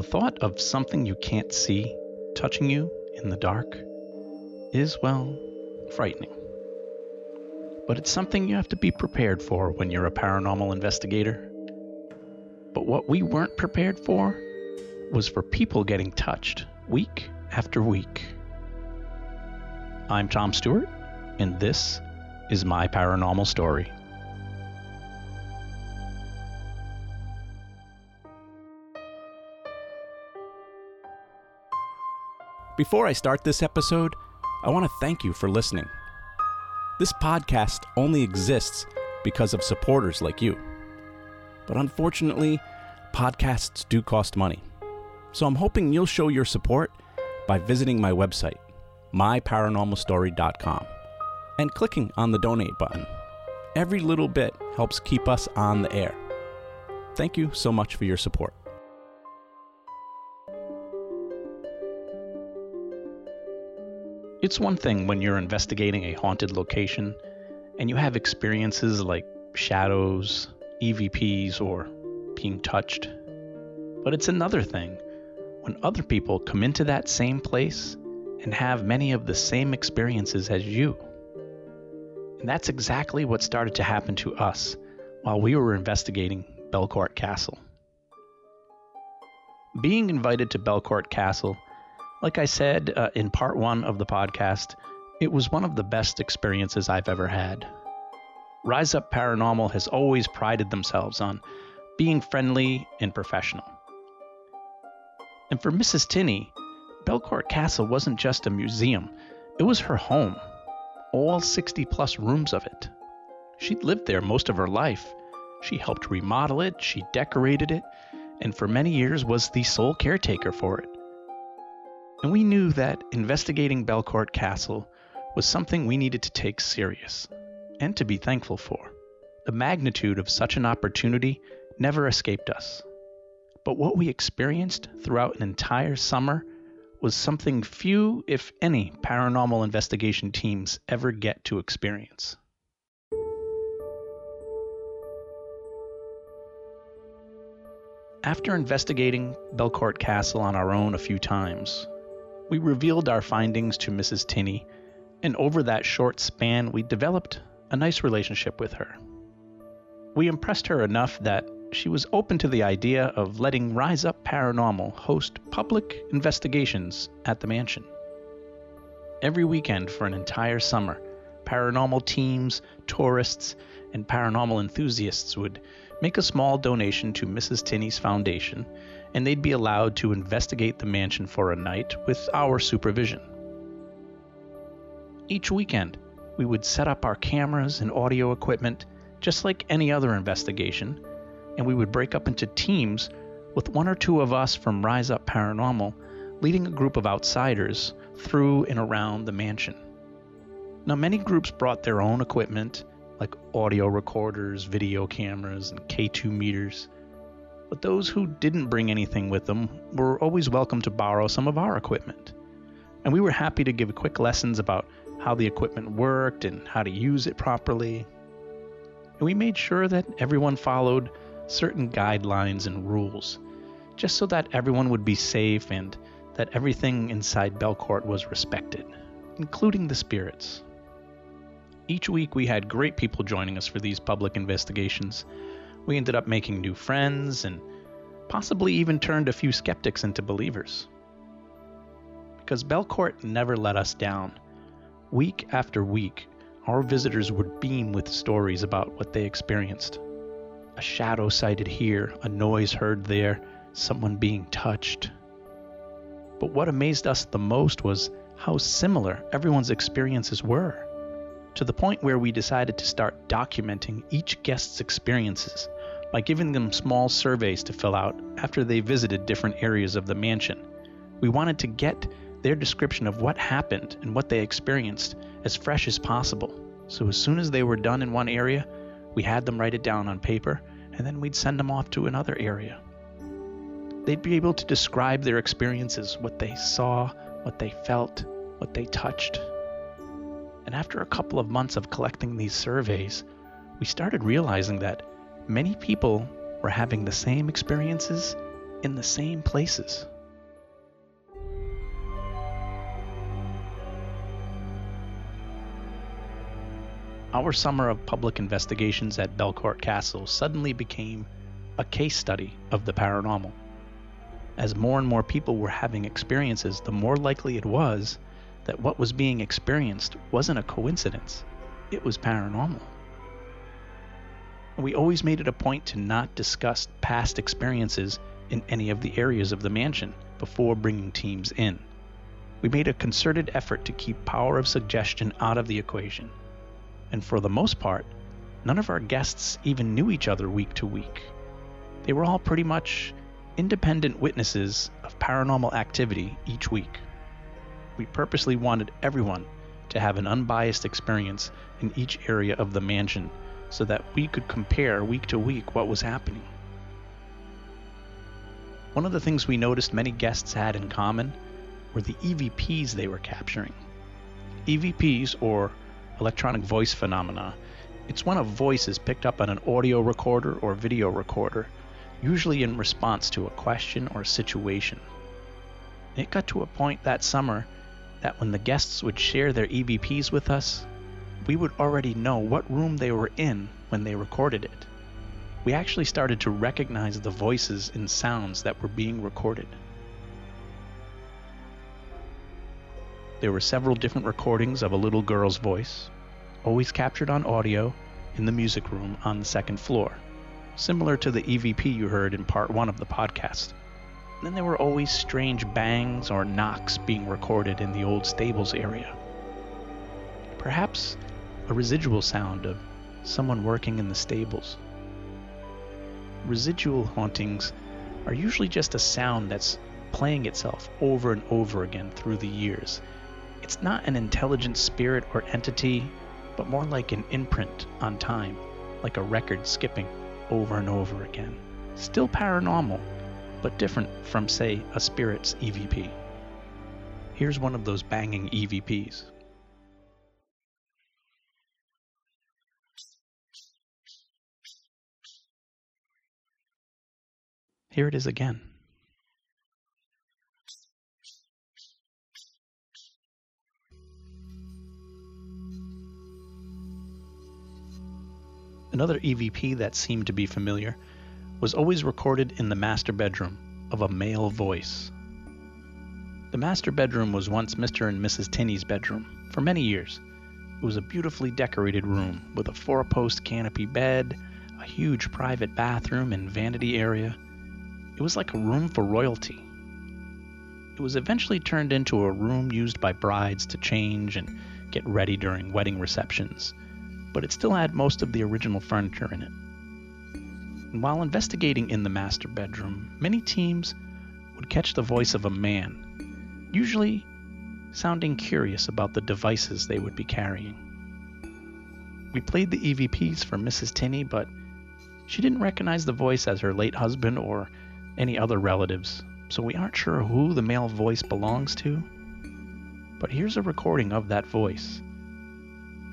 The thought of something you can't see touching you in the dark is, well, frightening. But it's something you have to be prepared for when you're a paranormal investigator. But what we weren't prepared for was for people getting touched week after week. I'm Tom Stewart, and this is my paranormal story. Before I start this episode, I want to thank you for listening. This podcast only exists because of supporters like you. But unfortunately, podcasts do cost money. So I'm hoping you'll show your support by visiting my website, myparanormalstory.com, and clicking on the donate button. Every little bit helps keep us on the air. Thank you so much for your support. It's one thing when you're investigating a haunted location and you have experiences like shadows, EVPs, or being touched. But it's another thing when other people come into that same place and have many of the same experiences as you. And that's exactly what started to happen to us while we were investigating Belcourt Castle. Being invited to Belcourt Castle like I said uh, in part one of the podcast, it was one of the best experiences I've ever had. Rise Up Paranormal has always prided themselves on being friendly and professional. And for Mrs. Tinney, Belcourt Castle wasn't just a museum, it was her home, all 60 plus rooms of it. She'd lived there most of her life. She helped remodel it, she decorated it, and for many years was the sole caretaker for it and we knew that investigating Belcourt Castle was something we needed to take serious and to be thankful for. The magnitude of such an opportunity never escaped us. But what we experienced throughout an entire summer was something few, if any, paranormal investigation teams ever get to experience. After investigating Belcourt Castle on our own a few times, we revealed our findings to Mrs. Tinney, and over that short span, we developed a nice relationship with her. We impressed her enough that she was open to the idea of letting Rise Up Paranormal host public investigations at the mansion. Every weekend for an entire summer, paranormal teams, tourists, and paranormal enthusiasts would make a small donation to Mrs. Tinney's foundation and they'd be allowed to investigate the mansion for a night with our supervision. Each weekend, we would set up our cameras and audio equipment just like any other investigation, and we would break up into teams with one or two of us from Rise Up Paranormal leading a group of outsiders through and around the mansion. Now, many groups brought their own equipment, like audio recorders, video cameras, and K2 meters but those who didn't bring anything with them were always welcome to borrow some of our equipment. And we were happy to give quick lessons about how the equipment worked and how to use it properly. And we made sure that everyone followed certain guidelines and rules, just so that everyone would be safe and that everything inside Belcourt was respected, including the spirits. Each week we had great people joining us for these public investigations, we ended up making new friends and possibly even turned a few skeptics into believers. Because Belcourt never let us down. Week after week, our visitors would beam with stories about what they experienced. A shadow sighted here, a noise heard there, someone being touched. But what amazed us the most was how similar everyone's experiences were, to the point where we decided to start documenting each guest's experiences by giving them small surveys to fill out after they visited different areas of the mansion. We wanted to get their description of what happened and what they experienced as fresh as possible. So as soon as they were done in one area, we had them write it down on paper and then we'd send them off to another area. They'd be able to describe their experiences, what they saw, what they felt, what they touched. And after a couple of months of collecting these surveys, we started realizing that many people were having the same experiences in the same places. Our summer of public investigations at Belcourt Castle suddenly became a case study of the paranormal. As more and more people were having experiences, the more likely it was that what was being experienced wasn't a coincidence, it was paranormal. We always made it a point to not discuss past experiences in any of the areas of the mansion before bringing teams in. We made a concerted effort to keep power of suggestion out of the equation and for the most part, none of our guests even knew each other week to week. They were all pretty much independent witnesses of paranormal activity each week. We purposely wanted everyone to have an unbiased experience in each area of the mansion so that we could compare week to week what was happening. One of the things we noticed many guests had in common were the EVPs they were capturing. EVPs, or electronic voice phenomena. It's when a voice is picked up on an audio recorder or video recorder, usually in response to a question or situation. It got to a point that summer that when the guests would share their EVPs with us, we would already know what room they were in when they recorded it. We actually started to recognize the voices and sounds that were being recorded. There were several different recordings of a little girl's voice, always captured on audio in the music room on the second floor, similar to the EVP you heard in part one of the podcast. then there were always strange bangs or knocks being recorded in the old stables area. Perhaps a residual sound of someone working in the stables. Residual hauntings are usually just a sound that's playing itself over and over again through the years it's not an intelligent spirit or entity, but more like an imprint on time, like a record skipping over and over again. Still paranormal, but different from, say, a spirit's EVP. Here's one of those banging EVPs. Here it is again. Another EVP that seemed to be familiar was always recorded in the master bedroom of a male voice. The master bedroom was once Mr. and Mrs. Tinney's bedroom for many years. It was a beautifully decorated room with a four post canopy bed, a huge private bathroom, and vanity area. It was like a room for royalty. It was eventually turned into a room used by brides to change and get ready during wedding receptions but it still had most of the original furniture in it. And while investigating in the master bedroom, many teams would catch the voice of a man, usually sounding curious about the devices they would be carrying. We played the EVPs for Mrs. Tinney, but she didn't recognize the voice as her late husband or any other relatives, so we aren't sure who the male voice belongs to. But here's a recording of that voice.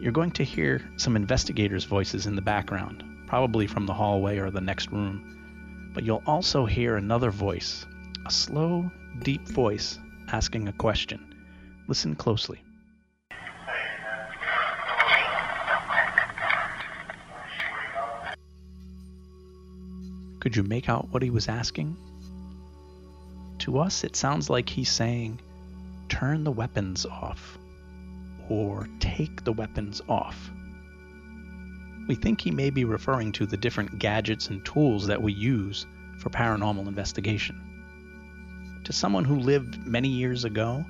You're going to hear some investigators' voices in the background, probably from the hallway or the next room. But you'll also hear another voice, a slow, deep voice asking a question. Listen closely. Could you make out what he was asking? To us, it sounds like he's saying, Turn the weapons off or take the weapons off. We think he may be referring to the different gadgets and tools that we use for paranormal investigation. to someone who lived many years ago,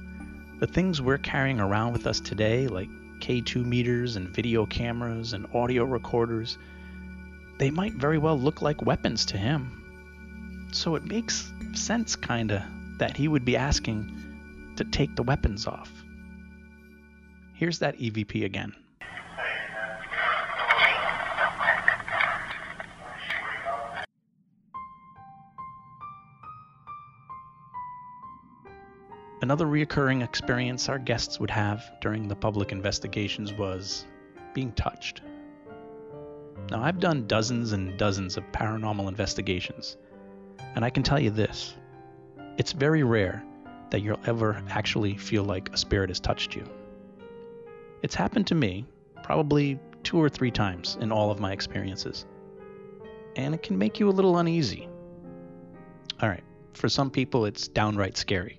the things we're carrying around with us today, like K2 meters and video cameras and audio recorders, they might very well look like weapons to him. So it makes sense, kinda, that he would be asking to take the weapons off. Here's that EVP again. Another reoccurring experience our guests would have during the public investigations was being touched. Now, I've done dozens and dozens of paranormal investigations, and I can tell you this it's very rare that you'll ever actually feel like a spirit has touched you. It's happened to me probably two or three times in all of my experiences, and it can make you a little uneasy. All right, for some people, it's downright scary.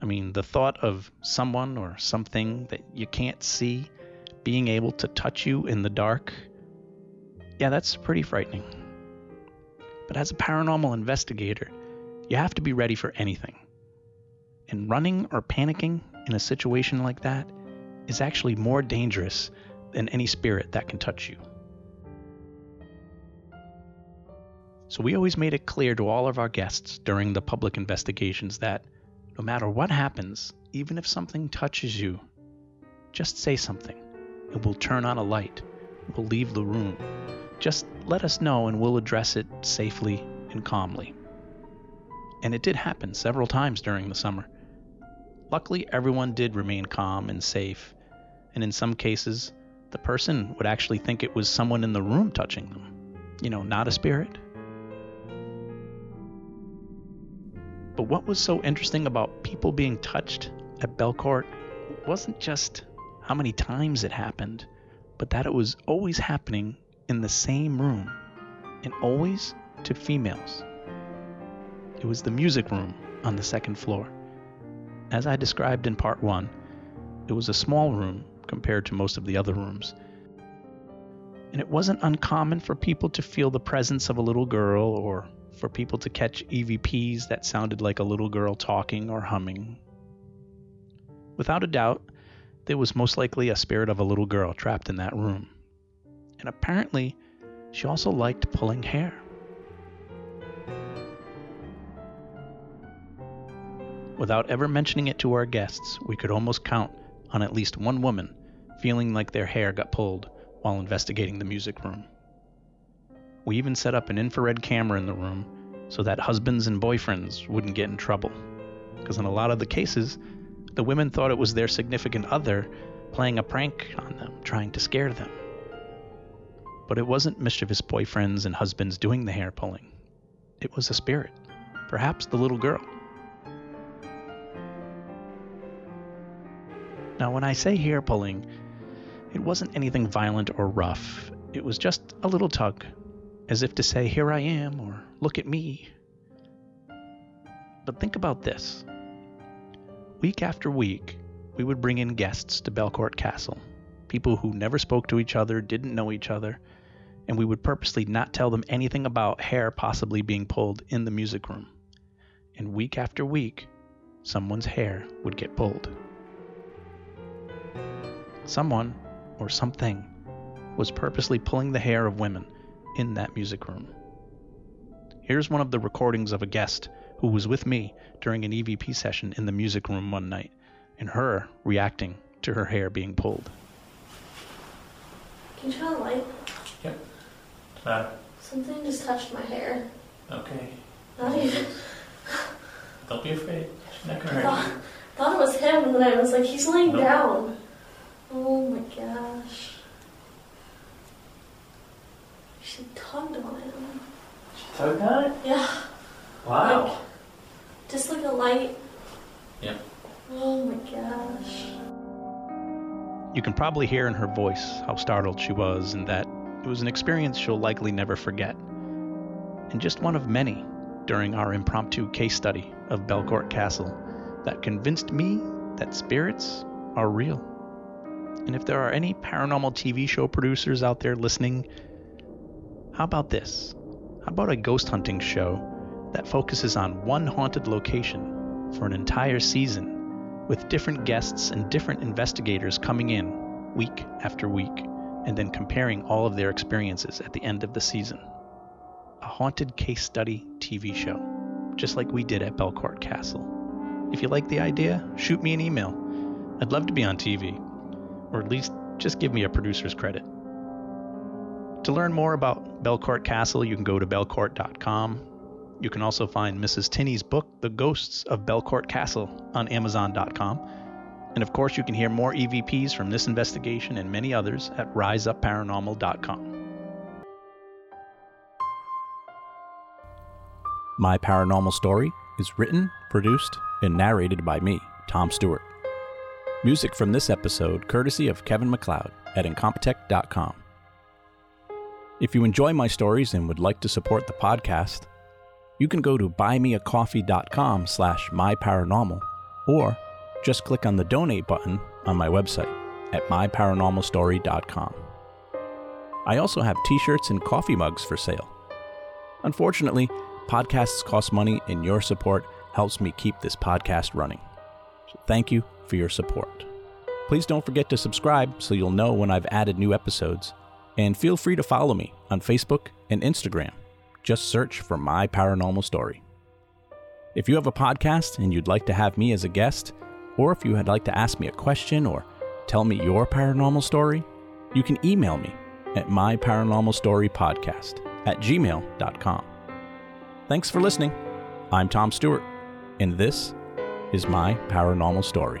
I mean, the thought of someone or something that you can't see being able to touch you in the dark, yeah, that's pretty frightening. But as a paranormal investigator, you have to be ready for anything. And running or panicking in a situation like that is actually more dangerous than any spirit that can touch you. So we always made it clear to all of our guests during the public investigations that no matter what happens, even if something touches you, just say something, and we'll turn on a light. We'll leave the room. Just let us know, and we'll address it safely and calmly. And it did happen several times during the summer. Luckily, everyone did remain calm and safe, and in some cases, the person would actually think it was someone in the room touching them. You know, not a spirit. But what was so interesting about people being touched at Belcourt wasn't just how many times it happened, but that it was always happening in the same room and always to females. It was the music room on the second floor. As I described in part one, it was a small room compared to most of the other rooms. And it wasn't uncommon for people to feel the presence of a little girl or for people to catch EVPs that sounded like a little girl talking or humming. Without a doubt, there was most likely a spirit of a little girl trapped in that room. And apparently, she also liked pulling hair. Without ever mentioning it to our guests, we could almost count on at least one woman feeling like their hair got pulled while investigating the music room. We even set up an infrared camera in the room so that husbands and boyfriends wouldn't get in trouble. Because in a lot of the cases, the women thought it was their significant other playing a prank on them, trying to scare them. But it wasn't mischievous boyfriends and husbands doing the hair pulling. It was a spirit, perhaps the little girl. Now, when I say hair pulling, it wasn't anything violent or rough. It was just a little tug, as if to say, Here I am, or Look at me. But think about this. Week after week, we would bring in guests to Belcourt Castle, people who never spoke to each other, didn't know each other, and we would purposely not tell them anything about hair possibly being pulled in the music room. And week after week, someone's hair would get pulled. Someone, or something, was purposely pulling the hair of women in that music room. Here's one of the recordings of a guest who was with me during an EVP session in the music room one night, and her reacting to her hair being pulled. Can you turn the light? Yep. Uh, Something just touched my hair. okay. Not even. Don't be afraid. She's not I gonna hurt thought, you. thought it was him, and then I was like, he's laying Nope. down. Oh my gosh. She tugged on him. She tugged on it? Yeah, Wow. just like a light. Yeah. Oh my gosh. You can probably hear in her voice how startled she was, and that it was an experience she'll likely never forget. And just one of many during our impromptu case study of Belcourt Castle that convinced me that spirits are real. And if there are any paranormal TV show producers out there listening, how about this? How about a ghost hunting show that focuses on one haunted location for an entire season with different guests and different investigators coming in week after week and then comparing all of their experiences at the end of the season. A haunted case study TV show, just like we did at Belcourt Castle. If you like the idea, shoot me an email. I'd love to be on TV, or at least just give me a producer's credit. To learn more about Belcourt Castle, you can go to belcourt.com. You can also find Mrs. Tinney's book, The Ghosts of Belcourt Castle, on Amazon.com. And of course, you can hear more EVPs from this investigation and many others at riseupparanormal.com. My Paranormal Story is written, produced, and narrated by me, Tom Stewart. Music from this episode courtesy of Kevin MacLeod at Incompetech.com. If you enjoy my stories and would like to support the podcast, you can go to buymeacoffee.com slash myparanormal or just click on the donate button on my website at myparanormalstory.com. I also have t-shirts and coffee mugs for sale. Unfortunately, podcasts cost money and your support helps me keep this podcast running. So thank you for your support. Please don't forget to subscribe so you'll know when I've added new episodes and feel free to follow me on Facebook and Instagram. Just search for My Paranormal Story. If you have a podcast and you'd like to have me as a guest, or if you would like to ask me a question or tell me your paranormal story, you can email me at myparanormalstorypodcast at gmail.com. Thanks for listening. I'm Tom Stewart, and this is my paranormal story.